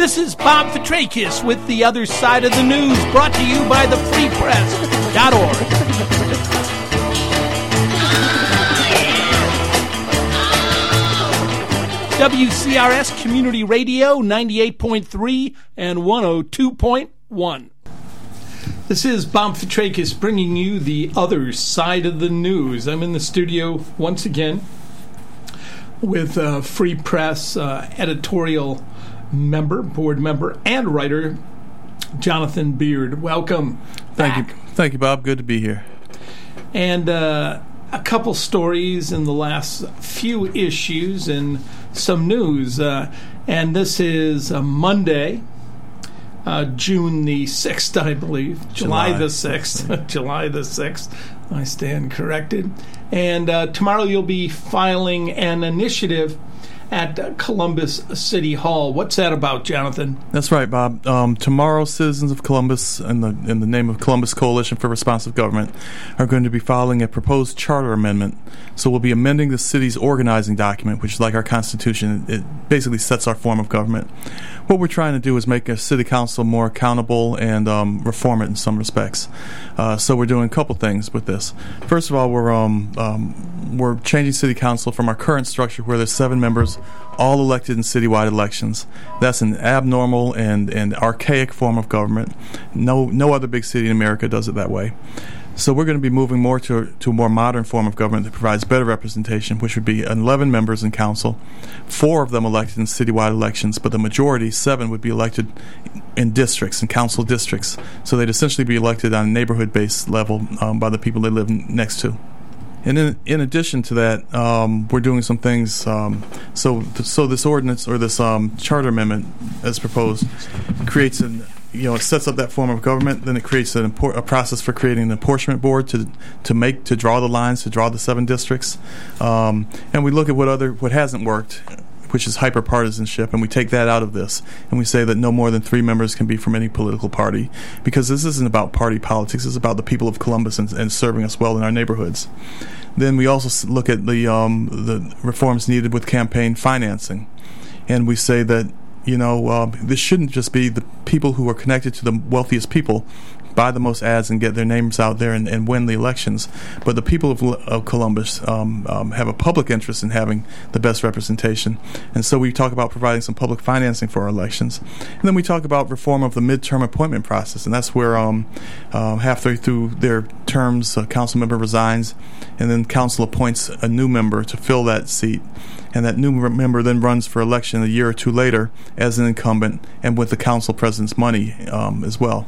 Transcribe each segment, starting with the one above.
This is Bob Fitrakis with The Other Side of the News, brought to you by the WCRS Community Radio 98.3 and 102.1. This is Bob Fitrakis bringing you the other side of the news. I'm in the studio once again with uh, Free Press uh, editorial member, board member, and writer Jonathan Beard. Welcome. Thank back. you. Thank you, Bob. Good to be here. And uh, a couple stories in the last few issues and some news. Uh, and this is uh, Monday, uh, June the 6th, I believe. July, July. the 6th. July the 6th. I stand corrected. And uh, tomorrow you'll be filing an initiative at Columbus City Hall. What's that about, Jonathan? That's right, Bob. Um, tomorrow, citizens of Columbus, in the in the name of Columbus Coalition for Responsive Government, are going to be filing a proposed charter amendment. So we'll be amending the city's organizing document, which is like our constitution. It basically sets our form of government. What we're trying to do is make a city council more accountable and um, reform it in some respects. Uh, so we're doing a couple things with this. First of all, we're um, we're changing city council from our current structure, where there's seven members, all elected in citywide elections. That's an abnormal and, and archaic form of government. No no other big city in America does it that way. So we're going to be moving more to, to a more modern form of government that provides better representation, which would be 11 members in council, four of them elected in citywide elections, but the majority, seven, would be elected in districts, in council districts. So they'd essentially be elected on a neighborhood-based level um, by the people they live next to. And in, in addition to that, um, we're doing some things. Um, so, so this ordinance or this um, charter amendment, as proposed, creates an you know it sets up that form of government. Then it creates an impor- a process for creating an apportionment board to to make to draw the lines to draw the seven districts. Um, and we look at what other what hasn't worked. Which is hyper partisanship, and we take that out of this, and we say that no more than three members can be from any political party, because this isn't about party politics. It's about the people of Columbus and, and serving us well in our neighborhoods. Then we also look at the um, the reforms needed with campaign financing, and we say that you know uh, this shouldn't just be the people who are connected to the wealthiest people buy the most ads and get their names out there and, and win the elections, but the people of, of Columbus um, um, have a public interest in having the best representation, and so we talk about providing some public financing for our elections, and then we talk about reform of the midterm appointment process, and that's where um, um, halfway through their terms, a council member resigns, and then council appoints a new member to fill that seat and that new member then runs for election a year or two later as an incumbent and with the council president's money um, as well.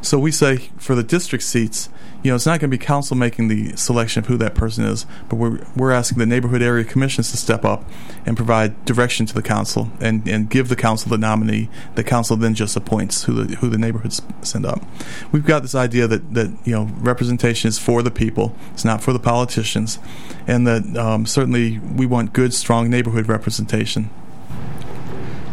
So we say for the district seats, you know, it's not going to be council making the selection of who that person is, but we're, we're asking the neighborhood area commissions to step up and provide direction to the council and, and give the council the nominee. The council then just appoints who the, who the neighborhoods send up. We've got this idea that, that, you know, representation is for the people, it's not for the politicians, and that um, certainly we want good, strong neighborhood representation.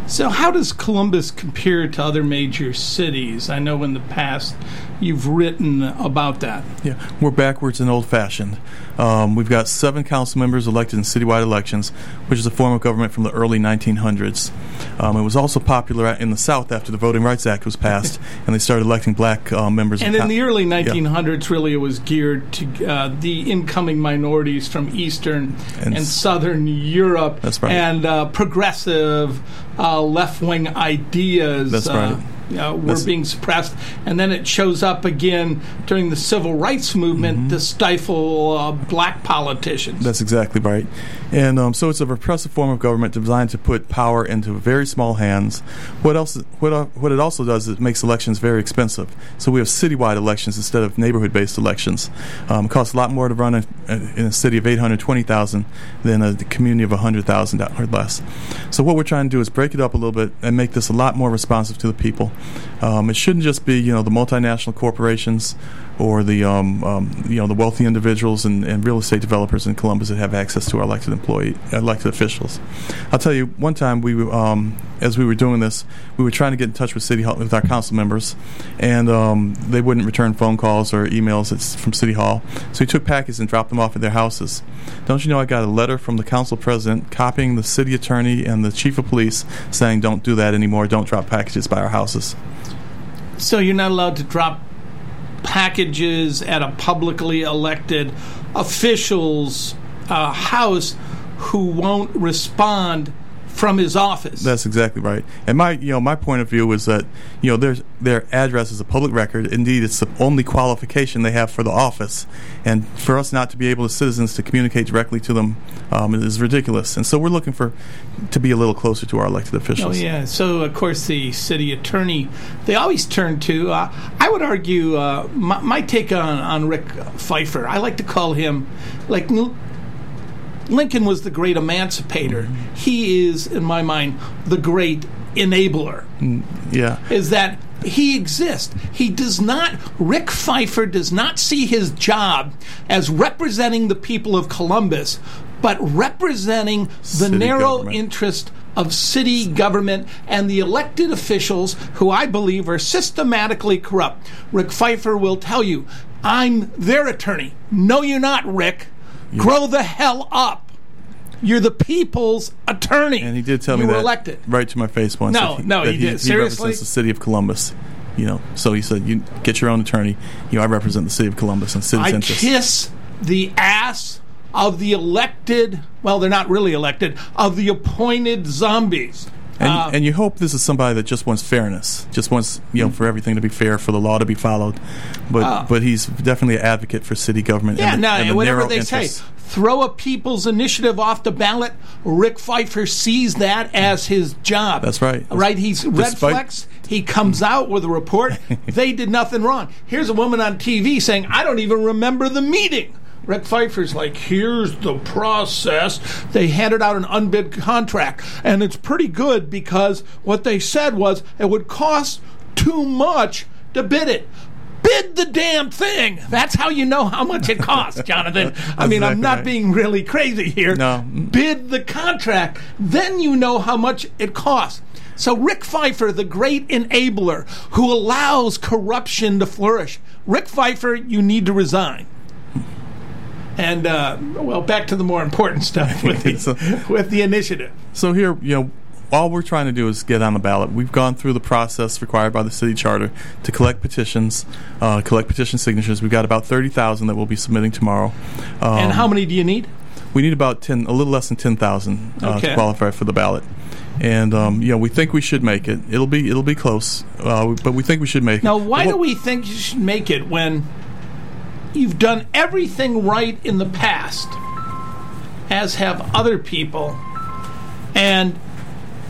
So, how does Columbus compare to other major cities? I know in the past you've written about that. Yeah, we're backwards and old fashioned. Um, we've got seven council members elected in citywide elections, which is a form of government from the early 1900s. Um, it was also popular in the South after the Voting Rights Act was passed, and they started electing black uh, members. And in the early Yeah. 1900s, really, it was geared to uh, the incoming minorities from Eastern And and, Southern Europe. Right. And uh, progressive uh, left wing ideas. That's uh, right. Uh, were That's- being suppressed, and then it shows up again during the civil rights movement to stifle uh, black politicians. Mm-hmm. That's exactly right. And um, so it's a repressive form of government designed to put power into very small hands. What else? What uh, what it also does is it makes elections very expensive. So we have citywide elections instead of neighborhood-based elections. Um, it costs a lot more to run a, in a city of 820,000 than a community of 100,000 or less. So what we're trying to do is break it up a little bit and make this a lot more responsive to the people. Um, it shouldn't just be you know the multinational corporations or the um, um, you know the wealthy individuals and, and, real estate developers in Columbus that have access to our elected employee elected officials. I'll tell you, one time we um, as we were doing this, we were trying to get in touch with city hall with our council members, and um, they wouldn't return phone calls or emails from city hall. So we took packets and dropped them off at their houses. Don't you know? I got a letter from the council president copying the city attorney and the chief of police saying, "Don't do that anymore. Don't drop packages by our houses." So you're not allowed to drop packages at a publicly elected official's uh, house who won't respond from his office. That's exactly right. And my, you know, my point of view is that, you know, their their address is a public record. Indeed, it's the only qualification they have for the office, and for us not to be able as citizens to communicate directly to them um, is ridiculous. And so we're looking for to be a little closer to our elected officials. Oh yeah. So of course the city attorney they always turn to. Uh, I would argue uh, my, my, take on on Rick Pfeiffer. I like to call him like Lincoln was the great emancipator. He is, in my mind, the great enabler. Mm, yeah. Is that he exists. He does not, Rick Pfeiffer does not see his job as representing the people of Columbus, but representing the city narrow government. interest of city government and the elected officials who I believe are systematically corrupt. Rick Pfeiffer will tell you, I'm their attorney. No, you're not, Rick. Grow the hell up. You're the people's attorney. And he did tell you me that elected. right to my face once. No, he, no, he, he, did. He Seriously, represents the city of Columbus. You know, so he said, "You get your own attorney. You know, I represent the city of Columbus and city's I interests." kiss the ass of the elected. Well, they're not really elected. Of the appointed zombies. And, uh, and, you hope this is somebody that just wants fairness, just wants you know for everything to be fair, for the law to be followed. But uh, but he's definitely an advocate for city government. Yeah, and the, no, and whatever they interests. say, throw a people's initiative off the ballot. Rick Pfeiffer sees that as his job. That's right. Right? He's red flex. He comes out with a report. they did nothing wrong. Here's a woman on TV saying, "I don't even remember the meeting." Rick Pfeiffer's like, here's the process. They handed out an unbid contract, and it's pretty good because what they said was it would cost too much to bid it. Bid the damn thing. That's how you know how much it costs, Jonathan. I mean, I'm not right. being really crazy here. No. Bid the contract. Then you know how much it costs. So, Rick Pfeiffer, the great enabler who allows corruption to flourish, Rick Pfeiffer, you need to resign. And uh, well, back to the more important stuff with the, so, with the initiative. So here, you know, all we're trying to do is get on the ballot. We've gone through the process required by the city charter to collect petitions, uh, collect petition signatures. We've got about thirty thousand that we'll be submitting tomorrow. Um, and how many do you need? We need about ten, a little less than ten thousand uh, okay. to qualify for the ballot. And um, you know, we think we should make it. It'll be it'll be close, uh, but we think we should make it. Now, why do we think you should make it when? You've done everything right in the past, as have other people, and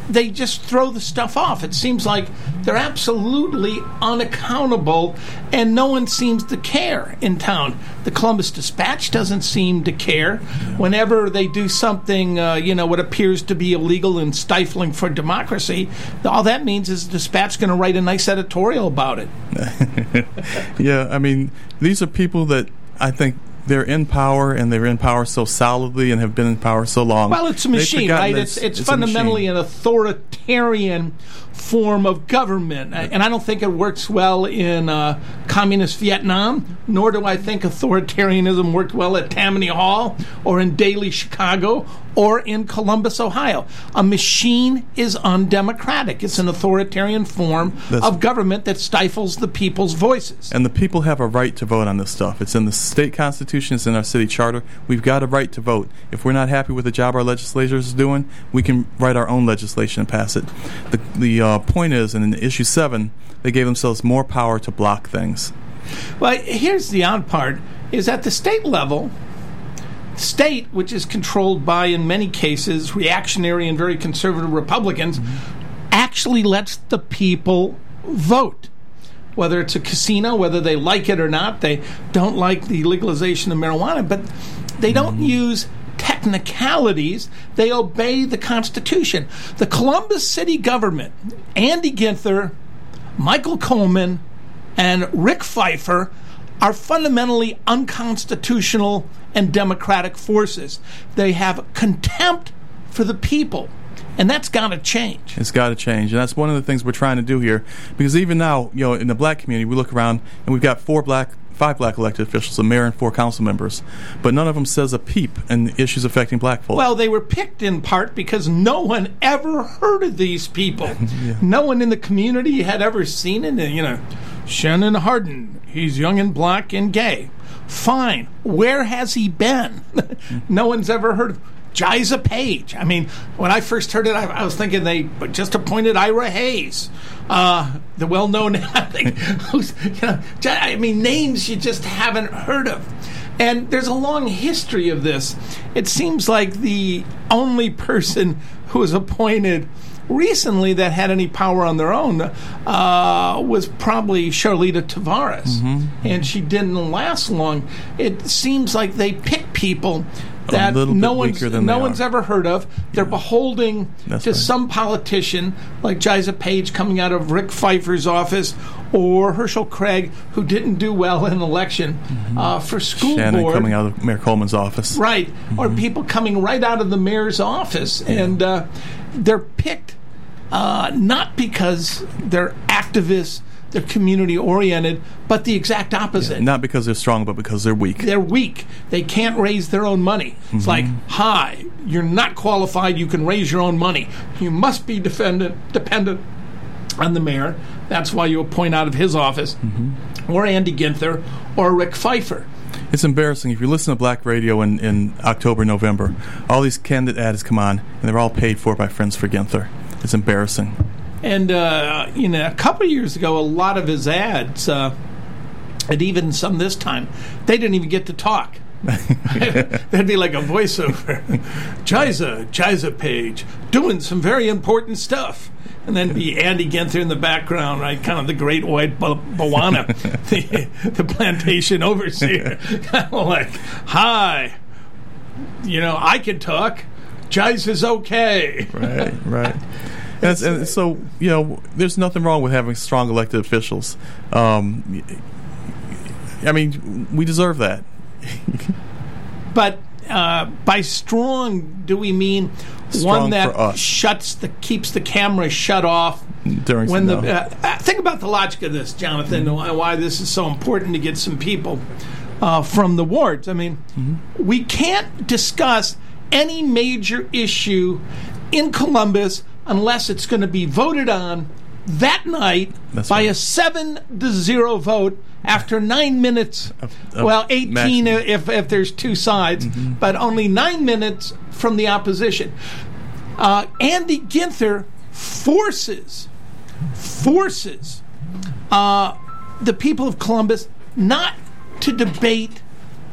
they just throw the stuff off. It seems like they're absolutely unaccountable, and no one seems to care in town. The Columbus Dispatch doesn't seem to care. Whenever they do something, uh, you know, what appears to be illegal and stifling for democracy, all that means is the Dispatch going to write a nice editorial about it. yeah, I mean, these are people that I think they're in power and they're in power so solidly and have been in power so long. Well, it's a machine, right? It's, it's, it's fundamentally an authoritarian form of government, and I don't think it works well in uh, communist Vietnam. Nor do I think authoritarianism worked well at Tammany Hall or in Daley, Chicago, or in Columbus, Ohio. A machine is undemocratic. It's an authoritarian form That's, of government that stifles the people's voices. And the people have a right to vote on this stuff. It's in the state constitution, it's in our city charter. We've got a right to vote. If we're not happy with the job our legislators is doing, we can write our own legislation and pass it. The, the uh, point is, and in issue 7, they gave themselves more power to block things. Well, here's the odd part is at the state level, state, which is controlled by, in many cases, reactionary and very conservative Republicans, mm-hmm. actually lets the people vote. Whether it's a casino, whether they like it or not, they don't like the legalization of marijuana, but they don't mm-hmm. use technicalities. They obey the Constitution. The Columbus city government, Andy Ginther, Michael Coleman and Rick Pfeiffer are fundamentally unconstitutional and democratic forces. They have contempt for the people. And that's got to change. It's got to change, and that's one of the things we're trying to do here. Because even now, you know, in the black community, we look around and we've got four black, five black elected officials, a mayor and four council members, but none of them says a peep in the issues affecting black folks. Well, they were picked in part because no one ever heard of these people. yeah. No one in the community had ever seen it. You know, Shannon Hardin, he's young and black and gay. Fine. Where has he been? no one's ever heard of Jaiza Page. I mean, when I first heard it, I, I was thinking they just appointed Ira Hayes, uh, the well-known. who's, you know, I mean, names you just haven't heard of. And there's a long history of this. It seems like the only person who was appointed recently that had any power on their own uh, was probably Charleta Tavares, mm-hmm. and she didn't last long. It seems like they pick people that no one's no one's are. ever heard of. They're yeah. beholding That's to right. some politician like Jaiza Page coming out of Rick Pfeiffer's office or Hearcel Craig, who didn't do well in an election mm-hmm. uh, for school Shannon board. coming out of Mayor Coleman's office, right? Mm-hmm. Or people coming right out of the mayor's office, yeah. and uh, they're picked uh, not because they're activists they're community oriented, but the exact opposite. Yeah, not because they're strong, but because they're weak. They're weak. They can't raise their own money. Mm-hmm. It's like, hi, you're not qualified. You can raise your own money. You must be dependent dependent on the mayor. That's why you appoint out of his office, mm-hmm. or Andy Ginther, or Rick Pfeiffer. It's embarrassing. If you listen to black radio in, in October, November, all these candidate ads come on, and they're all paid for by Friends for Ginther. It's embarrassing. And uh, you know, a couple years ago, a lot of his ads, uh, and even some this time, they didn't even get to talk. That'd be like a voiceover. Jaiza, Jaiza Page, doing some very important stuff. And then be Andy Ginther in the background, right? Kind of the great white Bwana, the, the plantation overseer. kind of like, hi, you know, I can talk. Jaiza's okay. Right, right. And, and, so, you know, there's nothing wrong with having strong elected officials. Um, I mean, we deserve that. but uh, by strong, do we mean strong one that shuts the keeps the camera shut off during when the uh, uh, think about the logic of this, Jonathan, mm-hmm. why this is so important to get some people uh, from the wards. I mean, mm-hmm. we can't discuss any major issue in Columbus unless it's going to be voted on that night That's by right. a seven to zero vote after nine minutes. Of, of well, eighteen if if there's two sides, mm-hmm. but only nine minutes from the opposition. Uh, Andy Ginther forces forces uh, the people of Columbus not to debate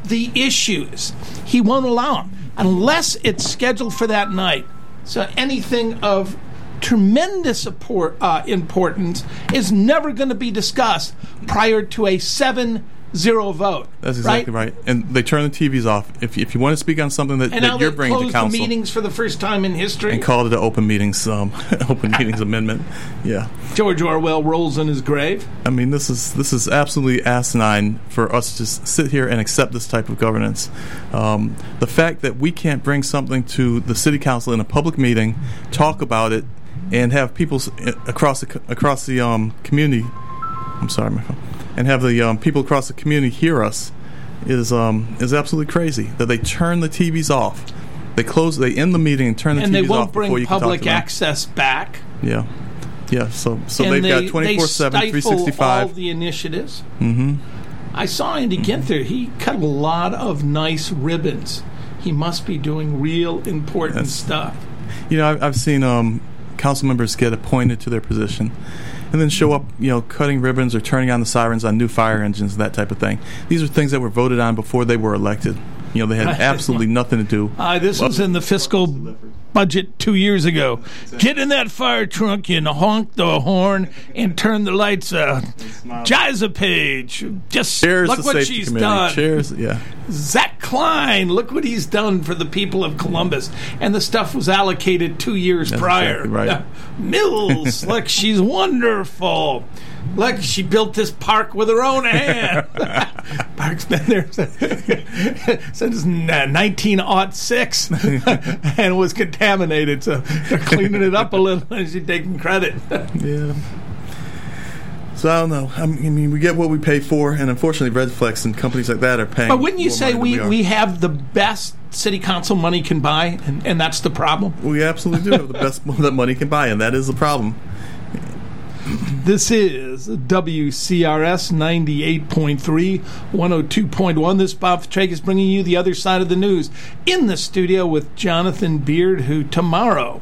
the issues. He won't allow them unless it's scheduled for that night. So anything of tremendous support, uh, importance is never going to be discussed prior to a 7 zero vote. That's exactly right? right? And they turn the TVs off. If, if you want to speak on something that, that you're bringing to council, meetings for the first time in history, and called it an open meetings um, open meetings amendment. Yeah, George Orwell rolls in his grave. I mean, this is this is absolutely asinine for us to sit here and accept this type of governance. Um, the fact that we can't bring something to the city council in a public meeting, talk about it, and have people across the across the um, community. I'm sorry, my phone and have the um, people across the community hear us is um, is absolutely crazy. That they turn the TVs off, they close, they end the meeting and turn the and TVs off. And they won't bring public access back. Yeah, yeah. So so and they've they, got 24 7 365 all the initiatives. Mm-hmm. I saw Andy Ginther. He cut a lot of nice ribbons. He must be doing real important That's, stuff. You know, I've, I've seen um, council members get appointed to their position and then show up, you know, cutting ribbons or turning on the sirens on new fire engines, that type of thing. These are things that were voted on before they were elected. You know, they had absolutely nothing to do. Uh, this was in the fiscal budget two years ago. Get in that fire truck and honk the horn and turn the lights out. Jaiza Page, just Cheers look what she's committee. done. Cheers, yeah. Zach Klein, look what he's done for the people of Columbus. And the stuff was allocated two years That's prior. exactly right. Mills, look, she's wonderful. Look, she built this park with her own hand. Park's been there since 1906 and was contaminated. So they're cleaning it up a little and she's taking credit. Yeah. So I don't know. I mean, we get what we pay for, and unfortunately, Redflex and companies like that are paying. But wouldn't you say money we, we have the best city council money can buy, and, and that's the problem? we absolutely do have the best that money can buy, and that is the problem. This is WCRS 98.3, 102.1. This Bob Fitrakis bringing you the other side of the news in the studio with Jonathan Beard, who tomorrow,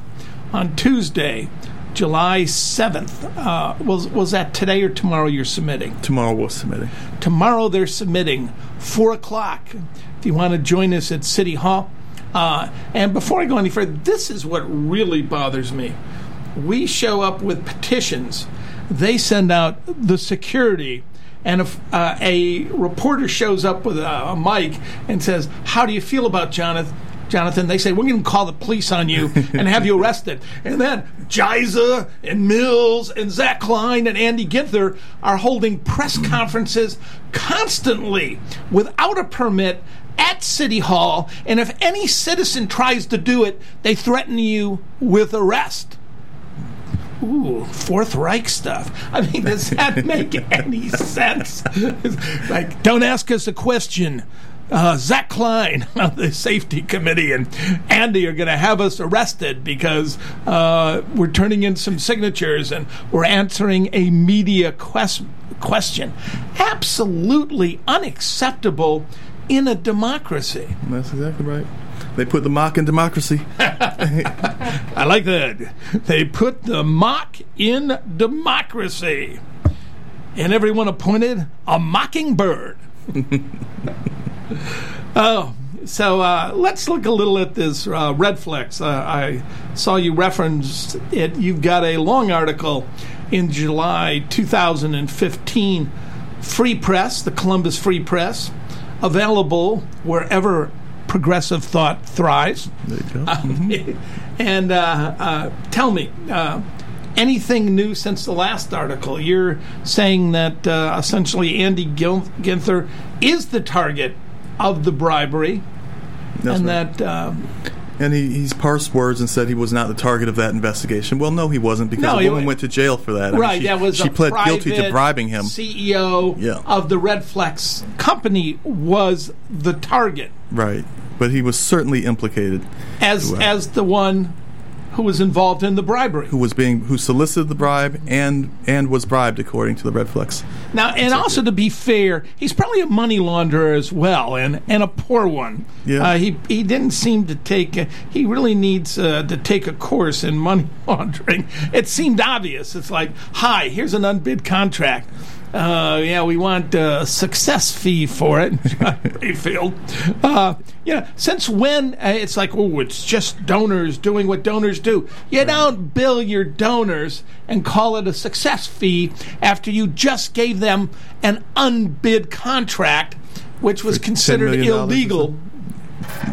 on Tuesday, July 7th, uh, was, was that today or tomorrow you're submitting? Tomorrow we're submitting. Tomorrow they're submitting, 4 o'clock. If you want to join us at City Hall. Uh, and before I go any further, this is what really bothers me. We show up with petitions, they send out the security. And if uh, a reporter shows up with a, a mic and says, How do you feel about Jonathan? Jonathan, they say, We're going to call the police on you and have you arrested. And then Jaiza and Mills and Zach Klein and Andy Ginther are holding press conferences constantly without a permit at City Hall. And if any citizen tries to do it, they threaten you with arrest. Ooh, Fourth Reich stuff. I mean, does that make any sense? like, don't ask us a question. Uh, Zach Klein of the safety committee and Andy are going to have us arrested because uh, we're turning in some signatures and we're answering a media quest- question. Absolutely unacceptable in a democracy. That's exactly right. They put the mock in democracy. I like that. They put the mock in democracy. And everyone appointed a mockingbird. oh, so uh, let's look a little at this uh, Redflex. Uh, I saw you referenced it. You've got a long article in July 2015. Free Press, the Columbus Free Press, available wherever progressive thought thrives. You go. and uh, uh, tell me, uh, anything new since the last article? You're saying that uh, essentially Andy Gil- Ginther is the target of the bribery, That's and right. that uh, And he, he's parsed words and said he was not the target of that investigation. Well, no, he wasn't because No, a woman went to jail for that. I mean, right, she, that was she pled guilty to bribing him. CEO Yeah. of the Redflex company was the target Right, but he was certainly implicated. as as the one who was involved in the bribery. Who was being who solicited the bribe and and was bribed according to the Redflex. Now, and also to be fair, he's probably a money launderer as well, and, and a poor one. Yeah. Uh, he he didn't seem to take. A, he really needs uh, to take a course in money laundering. It seemed obvious. It's like, hi, here's an unbid contract. Uh, yeah, we want a success fee for it, John Raphael. Uh, yeah, since when uh, it's like, oh, it's just donors doing what donors do. You don't bill your donors and call it a success fee after you just gave them an unbid contract, which was $10 considered illegal.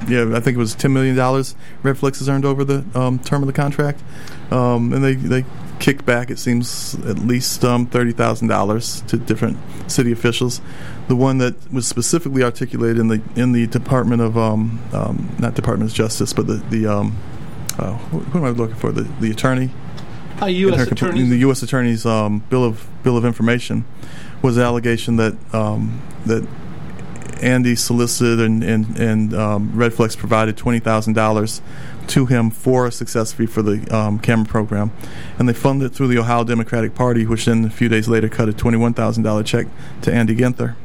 Yeah, I think it was ten million dollars Redflex has earned over the um, term of the contract, um, and they they kicked back. It seems at least um, thirty thousand dollars to different city officials. The one that was specifically articulated in the in the Department of um, um, not Department of Justice, but the the um, uh, who, who am I looking for? The the attorney in U.S. attorney. in the U.S. Attorney's um, bill of bill of information was the allegation that um, that Andy solicited and and, and um, Redflex provided twenty thousand dollars to him for a success fee for the um, camera program, and they funded it through the Ohio Democratic Party, which then a few days later cut a twenty one thousand dollar check to Andy Ginther.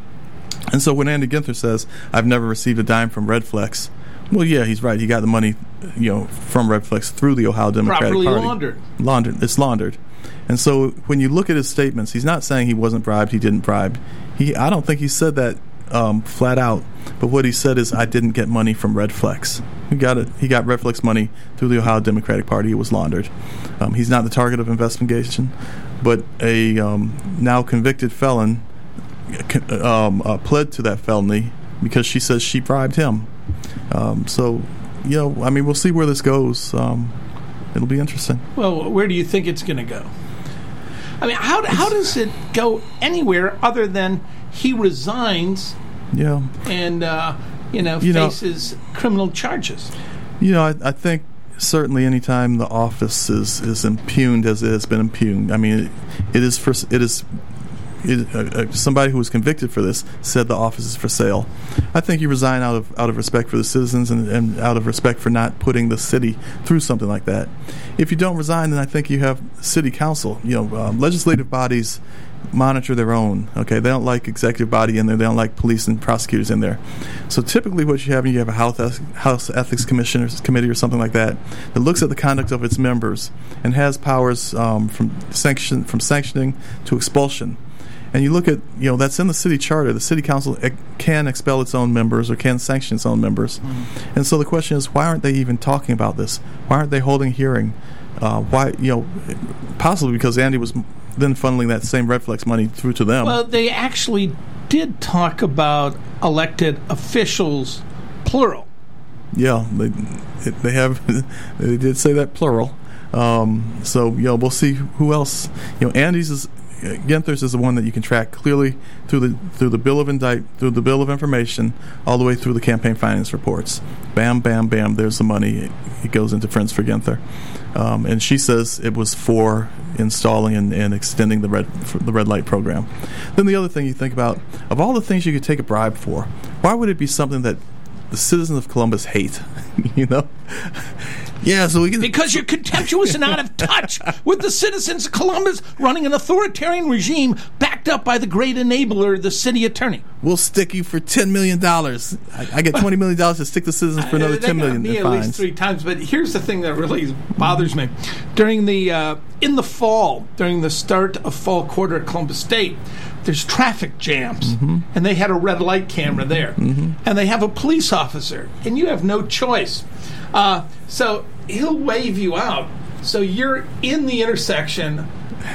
And so when Andy Ginther says, "I've never received a dime from Redflex," well, yeah, he's right. He got the money, you know, from Redflex through the Ohio Democratic Party. Properly Party. laundered. Laundered. It's laundered. And so when you look at his statements, he's not saying he wasn't bribed. He didn't bribe. He. I don't think he said that um, flat out. But what he said is, I didn't get money from Redflex. He got it. He got Redflex money through the Ohio Democratic Party. It was laundered. Um, he's not the target of investigation, but a um, now convicted felon um, uh, pled to that felony because she says she bribed him. Um, so, you know, I mean, we'll see where this goes. Um, it'll be interesting. Well, where do you think it's going to go? I mean, how how does it go anywhere other than he resigns? Yeah, and uh, you know you faces know, criminal charges. You know, I, I think certainly anytime the office is, is impugned as it has been impugned, I mean, it, it is for it is uh, uh, somebody who was convicted for this said the office is for sale. I think you resign out of out of respect for the citizens and, and out of respect for not putting the city through something like that. If you don't resign, then I think you have city council. You know, um, legislative bodies monitor their own. Okay, they don't like executive body in there. They don't like police and prosecutors in there. So typically, what you have, you have a house house ethics commission committee or something like that that looks at the conduct of its members and has powers um, from sanction from sanctioning to expulsion and you look at you know that's in the city charter. The city council can expel its own members or can sanction its own members. Mm-hmm. and so the question is why aren't they even talking about this? Why aren't they holding a hearing? Uh, why you know possibly because andy was then funneling that same redflex money through to them. Well they actually did talk about elected officials plural. Yeah they they have they did say that plural. Um, so you know we'll see who else you know andy's is Ginther's is the one that you can track clearly through the through the bill of indict through the bill of information all the way through the campaign finance reports. Bam, bam, bam. There's the money. It goes into Friends for Ginther, um, and she says it was for installing and, and extending the red the red light program. Then the other thing you think about of all the things you could take a bribe for, why would it be something that the citizens of Columbus hate? you know, yeah, so we can. Because you're contemptuous and out of touch with the citizens of Columbus running an authoritarian regime backed up by the great enabler, the city attorney. We'll stick you for $10 million. I, I get $20 million to stick the citizens for another $10 million. Me at fines. least three times. But here's the thing that really bothers me. During the, uh, in the fall, during the start of fall quarter at Columbus State, there's traffic jams, mm-hmm. and they had a red light camera there, mm-hmm. and they have a police officer, and you have no choice uh, so he'll wave you out. So you're in the intersection,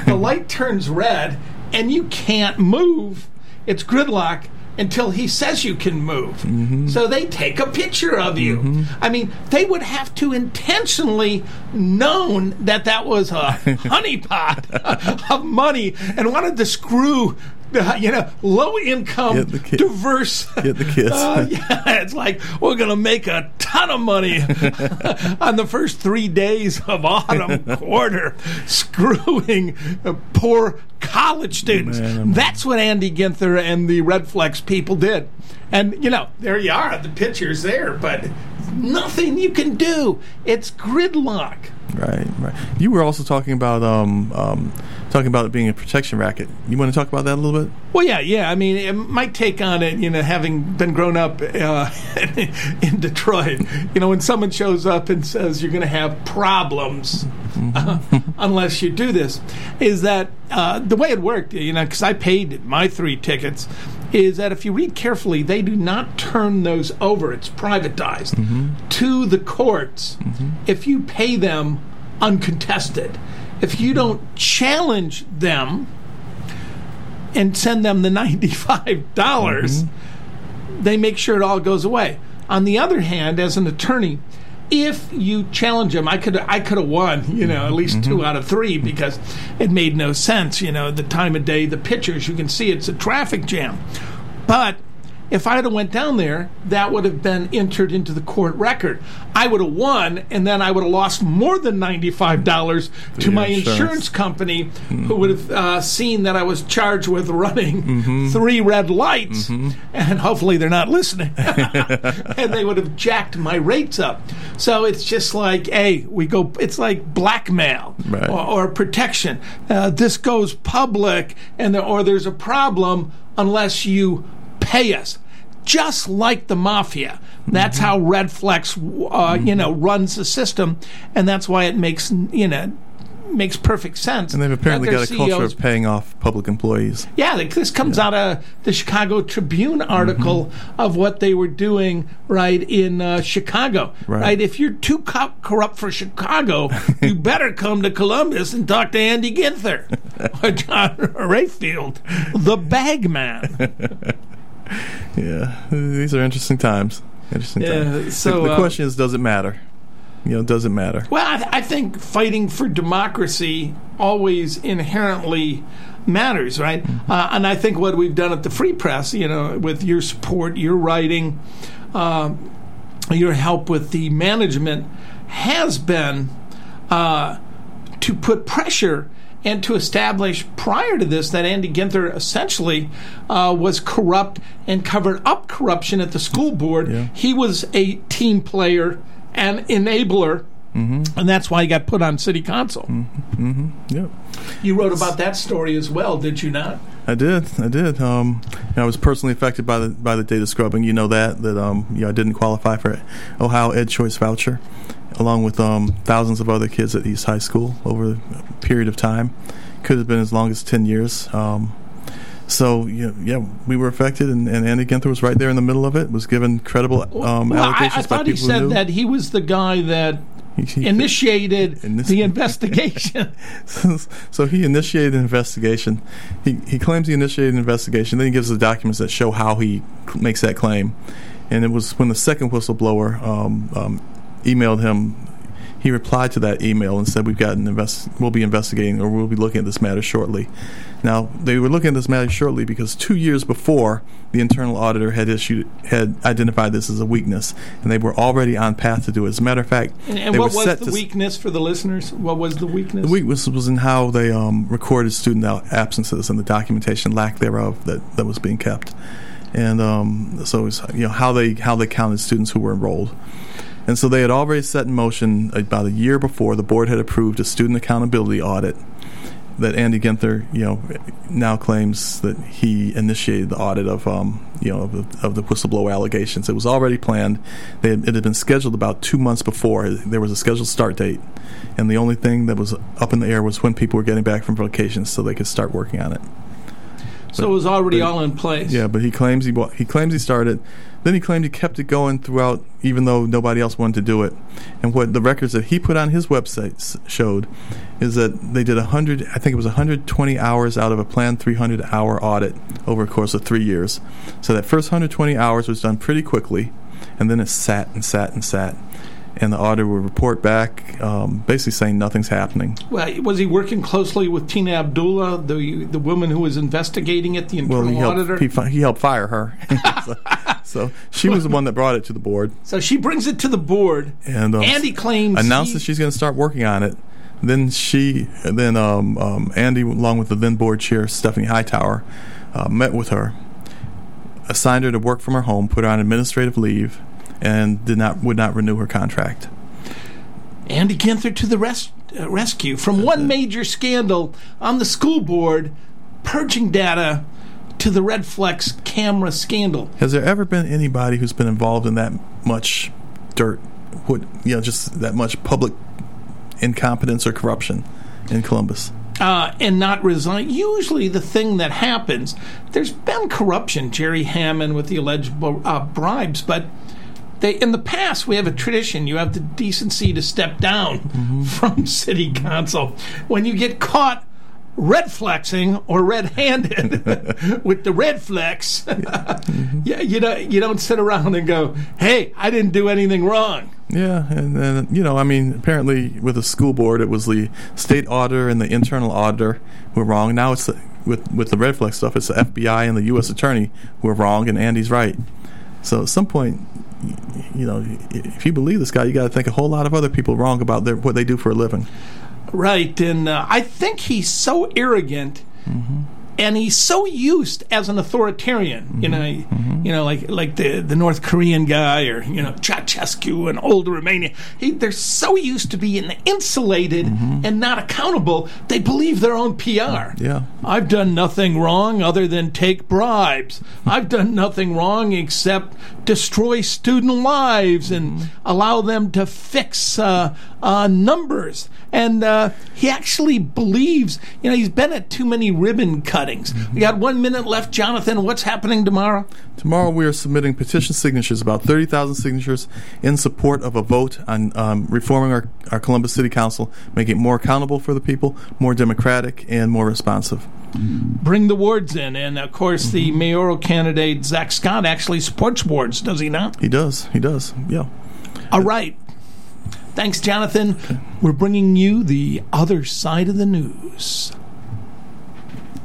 the light turns red, and you can't move. It's gridlock until he says you can move. Mm-hmm. So they take a picture of you. Mm-hmm. I mean, they would have to intentionally known that that was a honeypot of money and wanted to screw you know, low income, diverse. Get the kids. Uh, yeah, it's like we're going to make a ton of money on the first three days of autumn quarter, screwing poor college students. Man, That's what Andy Ginther and the Redflex people did. And, you know, there you are, the picture's there, but nothing you can do. It's gridlock. Right, right. You were also talking about um, um, talking about it being a protection racket. You want to talk about that a little bit? Well, yeah, yeah. I mean, my take on it, you know, having been grown up uh, in Detroit, you know, when someone shows up and says you're going to have problems uh, unless you do this, is that uh, the way it worked, you know, because I paid my three tickets is that if you read carefully, they do not turn those over. It's privatized mm-hmm. to the courts mm-hmm. if you pay them uncontested. If you don't challenge them and send them the $95, dollars mm-hmm. they make sure it all goes away. On the other hand, as an attorney, if you challenge them, I could I could have won, you know, at least mm-hmm. two out of three because it made no sense, you know, the time of day, the pictures, you can see it's a traffic jam. But if I had went down there, that would have been entered into the court record. I would have won, and then I would have lost more than ninety-five dollars to my insurance, insurance company, mm-hmm. who would have uh, seen that I was charged with running mm-hmm. three red lights, mm-hmm. and hopefully they're not listening, and they would have jacked my rates up. So it's just like, hey, we go. It's like blackmail right. or, or, protection. Uh, this goes public, and there, or there's a problem unless you pay us. Just like the mafia. That's mm-hmm. how Redflex, uh, mm-hmm. you know, runs the system, and that's why it makes, you know, makes perfect sense. And they've apparently got a their culture of paying off public employees. Yeah, this comes out of the Chicago Tribune article Mm-hmm. of what they were doing right in uh, Chicago. Right. If you're too co- corrupt for Chicago, you better come to Columbus and talk to Andy Ginther or John Raphael, the bag man. Yeah, these are interesting times. Interesting Yeah, times. so, the, the uh, question is, does it matter? You know, does it matter? Well, I, th- I think fighting for democracy always inherently matters, right? Uh, and I think what we've done at the Free Press, you know, with your support, your writing, uh, your help with the management, has been uh, to put pressure and to establish prior to this that Andy Ginther essentially uh, was corrupt and covered up corruption at the school board. Yeah. He was a team player and enabler. Mm-hmm. And that's why he got put on city council. Yep. You wrote about that story as well, did you not? I did. I did. Um, I was personally affected by the by the data scrubbing. You know that that um, you know I didn't qualify for Ohio Ed Choice voucher, along with um, thousands of other kids at East High School over a period of time. Could have been as long as ten years. Um, so yeah, yeah, we were affected, and, and Andy Ginther was right there in the middle of it. Was given credible um, well, I, allegations I by thought he said that he was the guy that He- initiated Initi- the investigation. so he initiated an investigation. He he claims he initiated an investigation. Then he gives the documents that show how he makes that claim. And it was when the second whistleblower um, um, emailed him. He replied to that email and said, "We've got an invest. We'll be investigating, or we'll be looking at this matter shortly." Now they were looking at this matter shortly because two years before, the internal auditor had issued had identified this as a weakness, and they were already on path to do it. As a matter of fact, And, what was the to s- weakness for the listeners? What was the weakness? the weakness was in how they um, recorded student absences and the documentation lack thereof that, that was being kept, and um, so it was, you know how they how they counted students who were enrolled, and so they had already set in motion about a year before the board had approved a student accountability audit that Andy Ginther you know now claims that he initiated the audit of um, you know of the, of the whistleblower allegations. It was already planned. Had, it had been scheduled about two months before. There was a scheduled start date, and the only thing that was up in the air was when people were getting back from vacations, so they could start working on it. So it was already all in place. Yeah, but he claims he he claims he started. Then he claimed he kept it going throughout, even though nobody else wanted to do it. And what the records that he put on his website s- showed is that they did hundred. I think it was 120 hours out of a planned 300 hour audit over a course of three years. So that first 120 hours was done pretty quickly, and then it sat and sat and sat. And the auditor would report back, um, basically saying nothing's happening. Well, was he working closely with Tina Abdullah, the the woman who was investigating it, the internal Well, he auditor? helped, he, he helped fire her. so, so she was the one that brought it to the board. so she brings it to the board. and um, Andy claims announced that she's going to start working on it. Then she, then um, um, Andy, along with the then board chair Stephanie Hightower, uh, met with her, assigned her to work from her home, put her on administrative leave, and did not would not renew her contract. Andy Ginther to the res- uh, rescue from one major scandal on the school board, purging data to the Redflex camera scandal. Has there ever been anybody who's been involved in that much dirt, what you know, just that much public incompetence or corruption in Columbus? uh, and not resign. Usually, the thing that happens, there's been corruption, Jerry Hammond with the alleged uh, bribes, but they in the past we have a tradition. You have the decency to step down mm-hmm. from city council when you get caught. Red flexing or red handed with the red flex, mm-hmm. yeah, you know you don't sit around and go, "Hey, I didn't do anything wrong." Yeah, and, and you know, I mean, apparently with the school board, it was the state auditor and the internal auditor who were wrong. Now it's the, with with the red flex stuff, it's the FBI and the U.S. attorney who are wrong, and Andy's right. So at some point, you know, if you believe this guy, you got to think a whole lot of other people wrong about their, what they do for a living. Right, and uh, I think he's so arrogant mm-hmm. and he's so used as an authoritarian, you mm-hmm. know, mm-hmm. you know, like like the the North Korean guy or you know Ceausescu and old Romania. He, they're so used to being insulated and not accountable. They believe their own PR. Yeah. I've done nothing wrong other than take bribes. I've done nothing wrong except destroy student lives and allow them to fix uh, uh, numbers. And uh, he actually believes, you know, he's been at too many ribbon cuttings. We got one minute left, Jonathan. What's happening tomorrow? Tomorrow we are submitting petition signatures, about 30,000 signatures, in support of a vote on um, reforming our, our Columbus City Council, making it more accountable for the people, more democratic, and more responsive. Bring the wards in. And of course, the mm-hmm. mayoral candidate, Zach Scott, actually supports wards, does he not? He does. He does. Yeah. All right. Thanks, Jonathan. We're bringing you the other side of the news.